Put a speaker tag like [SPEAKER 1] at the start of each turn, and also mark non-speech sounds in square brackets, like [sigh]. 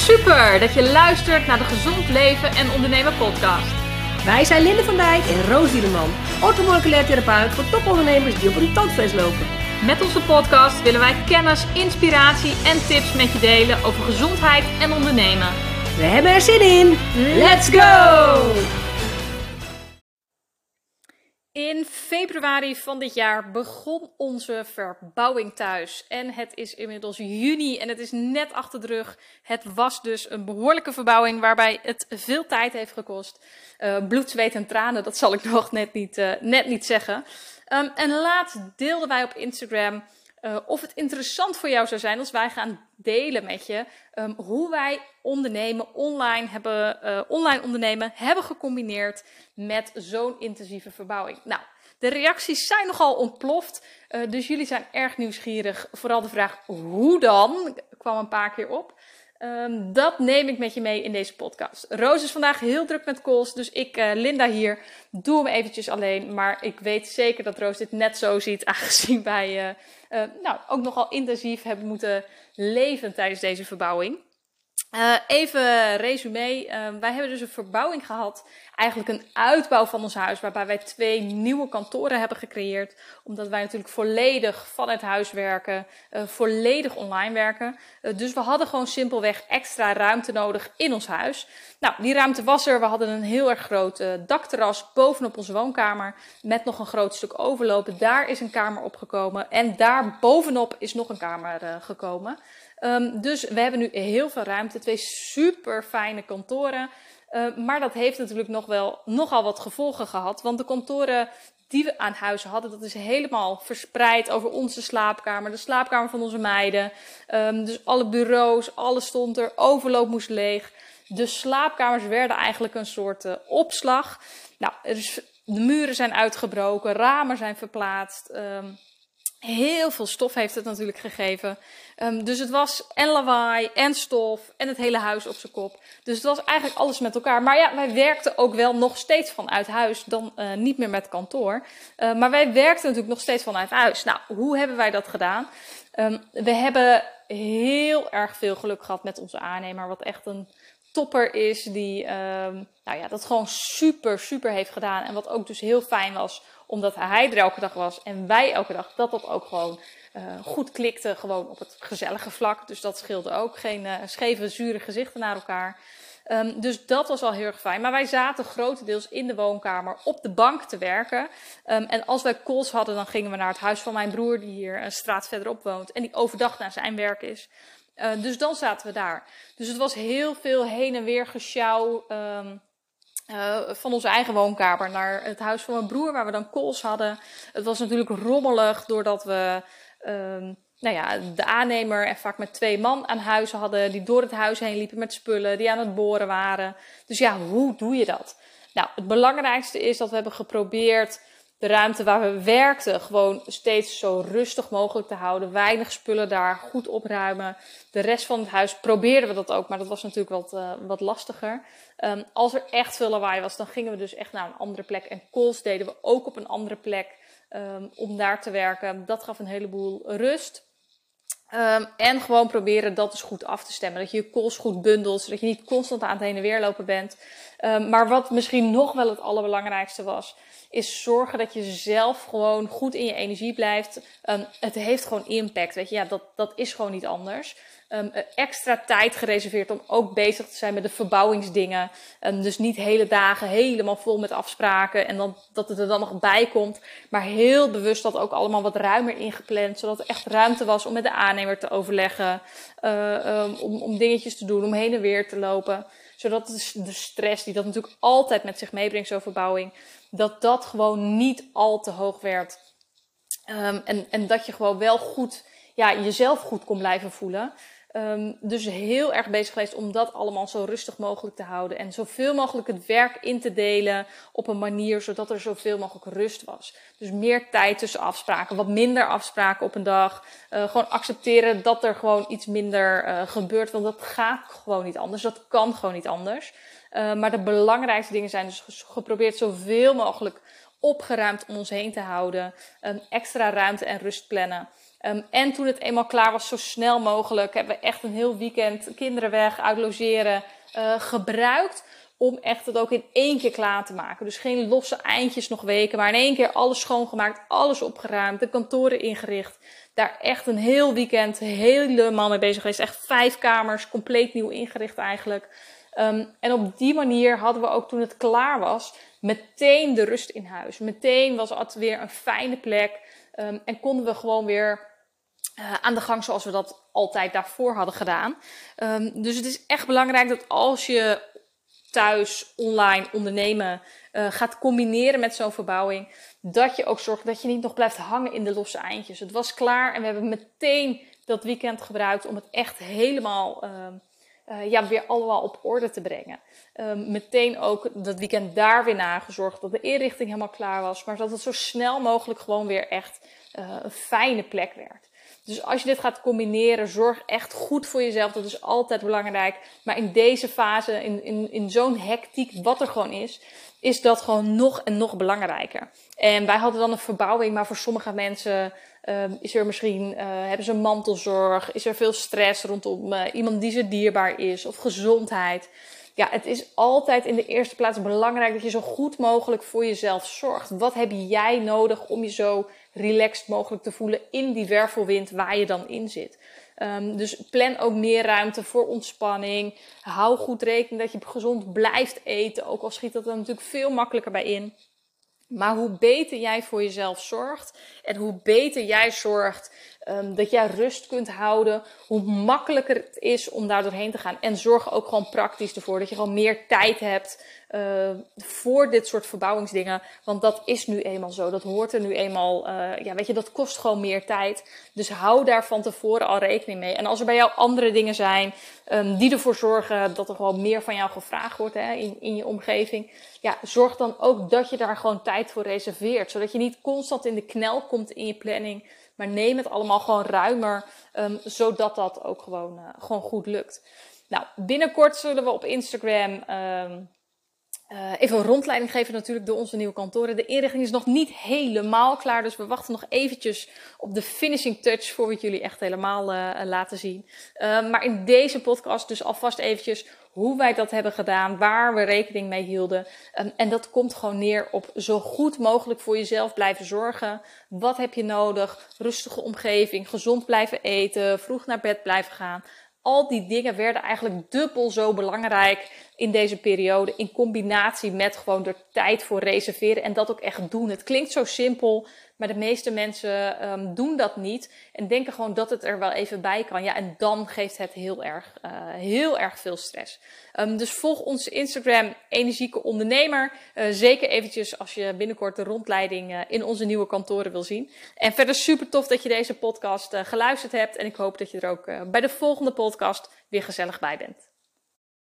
[SPEAKER 1] Super dat je luistert naar de Gezond Leven en Ondernemen podcast.
[SPEAKER 2] Wij zijn Linde van Dijk en Roos Dielerman, orthomoleculair therapeut voor topondernemers die op een tandvlees lopen.
[SPEAKER 1] Met onze podcast willen wij kennis, inspiratie en tips met je delen over gezondheid en ondernemen.
[SPEAKER 2] We hebben er zin in. Let's go!
[SPEAKER 1] Februari van dit jaar begon onze verbouwing thuis. En het is inmiddels juni en het is net achter de rug. Het was dus een behoorlijke verbouwing waarbij het veel tijd heeft gekost. Uh, bloed, zweet en tranen, dat zal ik [laughs] nog net niet, uh, net niet zeggen. Um, en laatst deelden wij op Instagram uh, of het interessant voor jou zou zijn als wij gaan delen met je um, hoe wij ondernemen, online, hebben, online ondernemen hebben gecombineerd met zo'n intensieve verbouwing. Nou, de reacties zijn nogal ontploft, uh, dus jullie zijn erg nieuwsgierig. Vooral de vraag hoe dan kwam een paar keer op. Um, dat neem ik met je mee in deze podcast. Roos is vandaag heel druk met calls, dus ik, uh, Linda hier, doe hem eventjes alleen. Maar ik weet zeker dat Roos dit net zo ziet, [laughs] aangezien wij uh, nou, ook nogal intensief hebben moeten leven tijdens deze verbouwing. Uh, even resume. Uh, wij hebben dus een verbouwing gehad. Eigenlijk een uitbouw van ons huis. Waarbij wij twee nieuwe kantoren hebben gecreëerd. Omdat wij natuurlijk volledig vanuit huis werken. Uh, volledig online werken. dus we hadden gewoon simpelweg extra ruimte nodig in ons huis. Nou, die ruimte was er. We hadden een heel erg groot dakterras bovenop onze woonkamer. Met nog een groot stuk overlopen. Daar is een kamer opgekomen. En daar bovenop is nog een kamer gekomen. Um, dus we hebben nu heel veel ruimte, twee super fijne kantoren. Uh, maar dat heeft natuurlijk nog wel nogal wat gevolgen gehad. Want de kantoren die we aan huis hadden, dat is helemaal verspreid over onze slaapkamer, de slaapkamer van onze meiden. Um, dus alle bureaus, alles stond er, overloop moest leeg. De slaapkamers werden eigenlijk een soort uh, opslag. Nou, is, de muren zijn uitgebroken, ramen zijn verplaatst. Heel veel stof heeft het natuurlijk gegeven. Um, dus het was en lawaai en stof en het hele huis op zijn kop. Dus het was eigenlijk alles met elkaar. Maar ja, wij werkten ook wel nog steeds vanuit huis, dan uh, niet meer met kantoor. Uh, maar wij werkten natuurlijk nog steeds vanuit huis. Nou, hoe hebben wij dat gedaan? Um, we hebben heel erg veel geluk gehad met onze aannemer, wat echt een topper is, die um, nou ja, dat gewoon super, super heeft gedaan. En wat ook dus heel fijn was omdat hij er elke dag was en wij elke dag, dat dat ook gewoon uh, goed klikte, gewoon op het gezellige vlak. Dus dat scheelde ook. Geen uh, scheve, zure gezichten naar elkaar. Um, dus dat was al heel erg fijn. Maar wij zaten grotendeels in de woonkamer op de bank te werken. Um, en als wij calls hadden, dan gingen we naar het huis van mijn broer, die hier een straat verderop woont. En die overdag naar zijn werk is. Uh, dus dan zaten we daar. Dus het was heel veel heen en weer gesjouw. Um, uh, van onze eigen woonkamer naar het huis van mijn broer, waar we dan calls hadden. Het was natuurlijk rommelig, doordat we um, nou ja, de aannemer en vaak met twee man aan huis hadden, die door het huis heen liepen met spullen, die aan het boren waren. Dus ja, hoe doe je dat? Nou, het belangrijkste is dat we hebben geprobeerd de ruimte waar we werkten gewoon steeds zo rustig mogelijk te houden. Weinig spullen daar, goed opruimen. De rest van het huis probeerden we dat ook, maar dat was natuurlijk wat, uh, wat lastiger. Um, als er echt veel lawaai was, dan gingen we dus echt naar een andere plek. En calls deden we ook op een andere plek um, om daar te werken. Dat gaf een heleboel rust. Um, en gewoon proberen dat dus goed af te stemmen. Dat je je calls goed bundelt, zodat je niet constant aan het heen en weer lopen bent. Um, maar wat misschien nog wel het allerbelangrijkste was, is zorgen dat je zelf gewoon goed in je energie blijft. Um, het heeft gewoon impact, weet je. Ja, dat, dat is gewoon niet anders. Um, extra tijd gereserveerd om ook bezig te zijn met de verbouwingsdingen. Um, dus niet hele dagen helemaal vol met afspraken en dan, dat het er dan nog bij komt. Maar heel bewust dat ook allemaal wat ruimer ingepland. Zodat er echt ruimte was om met de aannemer te overleggen. Om, om dingetjes te doen, om heen en weer te lopen. Zodat de stress die dat natuurlijk altijd met zich meebrengt, zo'n verbouwing. Dat dat gewoon niet al te hoog werd. en, en dat je gewoon wel goed, ja, jezelf goed kon blijven voelen. Um, dus heel erg bezig geweest om dat allemaal zo rustig mogelijk te houden. En zoveel mogelijk het werk in te delen op een manier zodat er zoveel mogelijk rust was. Dus meer tijd tussen afspraken, wat minder afspraken op een dag. Uh, gewoon accepteren dat er gewoon iets minder uh, gebeurt. Want dat gaat gewoon niet anders. Dat kan gewoon niet anders. Uh, maar de belangrijkste dingen zijn dus geprobeerd zoveel mogelijk opgeruimd om ons heen te houden. Extra ruimte en rust plannen. Ehm, en toen het eenmaal klaar was, zo snel mogelijk, hebben we echt een heel weekend kinderen weg, uit logeren, uh, gebruikt om echt het ook in één keer klaar te maken. Dus geen losse eindjes nog weken, maar in één keer alles schoongemaakt, alles opgeruimd, de kantoren ingericht. Daar echt een heel weekend helemaal mee bezig geweest. Echt vijf kamers, compleet nieuw ingericht eigenlijk. Um, en op die manier hadden we ook toen het klaar was, meteen de rust in huis. Meteen was het weer een fijne plek. Um, en konden we gewoon weer uh, aan de gang zoals we dat altijd daarvoor hadden gedaan. Um, dus het is echt belangrijk dat als je thuis online ondernemen uh, gaat combineren met zo'n verbouwing, dat je ook zorgt dat je niet nog blijft hangen in de losse eindjes. Het was klaar en we hebben meteen dat weekend gebruikt om het echt helemaal uh, ja, weer allemaal op orde te brengen. Um, meteen ook dat weekend daar weer nagezorgd dat de inrichting helemaal klaar was, maar dat het zo snel mogelijk gewoon weer echt uh, een fijne plek werd. Dus als je dit gaat combineren, zorg echt goed voor jezelf. Dat is altijd belangrijk. Maar in deze fase, in, in, in zo'n hectiek, wat er gewoon is, is dat gewoon nog en nog belangrijker. En wij hadden dan een verbouwing, maar voor sommige mensen um, is er misschien, uh, hebben ze mantelzorg, is er veel stress rondom uh, iemand die ze dierbaar is, of gezondheid. Ja, het is altijd in de eerste plaats belangrijk dat je zo goed mogelijk voor jezelf zorgt. Wat heb jij nodig om je zo relaxed mogelijk te voelen in die wervelwind waar je dan in zit? Um, dus plan ook meer ruimte voor ontspanning. Hou goed rekening dat je gezond blijft eten, ook al schiet dat er natuurlijk veel makkelijker bij in. Maar hoe beter jij voor jezelf zorgt en hoe beter jij zorgt um, dat jij rust kunt houden, hoe makkelijker het is om daar doorheen te gaan. En zorg ook gewoon praktisch ervoor dat je gewoon meer tijd hebt uh, voor dit soort verbouwingsdingen. Want dat is nu eenmaal zo. Dat hoort er nu eenmaal. Uh, ja, weet je, dat kost gewoon meer tijd. Dus hou daar van tevoren al rekening mee. En als er bij jou andere dingen zijn um, die ervoor zorgen dat er gewoon meer van jou gevraagd wordt hè, in, in je omgeving. Ja, zorg dan ook dat je daar gewoon tijd voor reserveert. Zodat je niet constant in de knel komt in je planning. Maar neem het allemaal gewoon ruimer, um, zodat dat ook gewoon, uh, gewoon goed lukt. Nou, binnenkort zullen we op Instagram um, uh, even een rondleiding geven natuurlijk door onze nieuwe kantoren. De inrichting is nog niet helemaal klaar, dus we wachten nog eventjes op de finishing touch voor we het jullie echt helemaal uh, laten zien. Uh, maar in deze podcast dus alvast eventjes hoe wij dat hebben gedaan, waar we rekening mee hielden. Um, en dat komt gewoon neer op zo goed mogelijk voor jezelf blijven zorgen. Wat heb je nodig? Rustige omgeving, gezond blijven eten, vroeg naar bed blijven gaan. Al die dingen werden eigenlijk dubbel zo belangrijk in deze periode. In combinatie met gewoon er tijd voor reserveren en dat ook echt doen. Het klinkt zo simpel, maar de meeste mensen um, doen dat niet. En denken gewoon dat het er wel even bij kan. Ja, en dan geeft het heel erg, uh, heel erg veel stress. Um, dus volg onze Instagram Energieke Ondernemer. Uh, zeker eventjes als je binnenkort de rondleiding uh, in onze nieuwe kantoren wil zien. En verder super tof dat je deze podcast geluisterd hebt. En ik hoop dat je er ook bij de volgende podcast weer gezellig bij bent.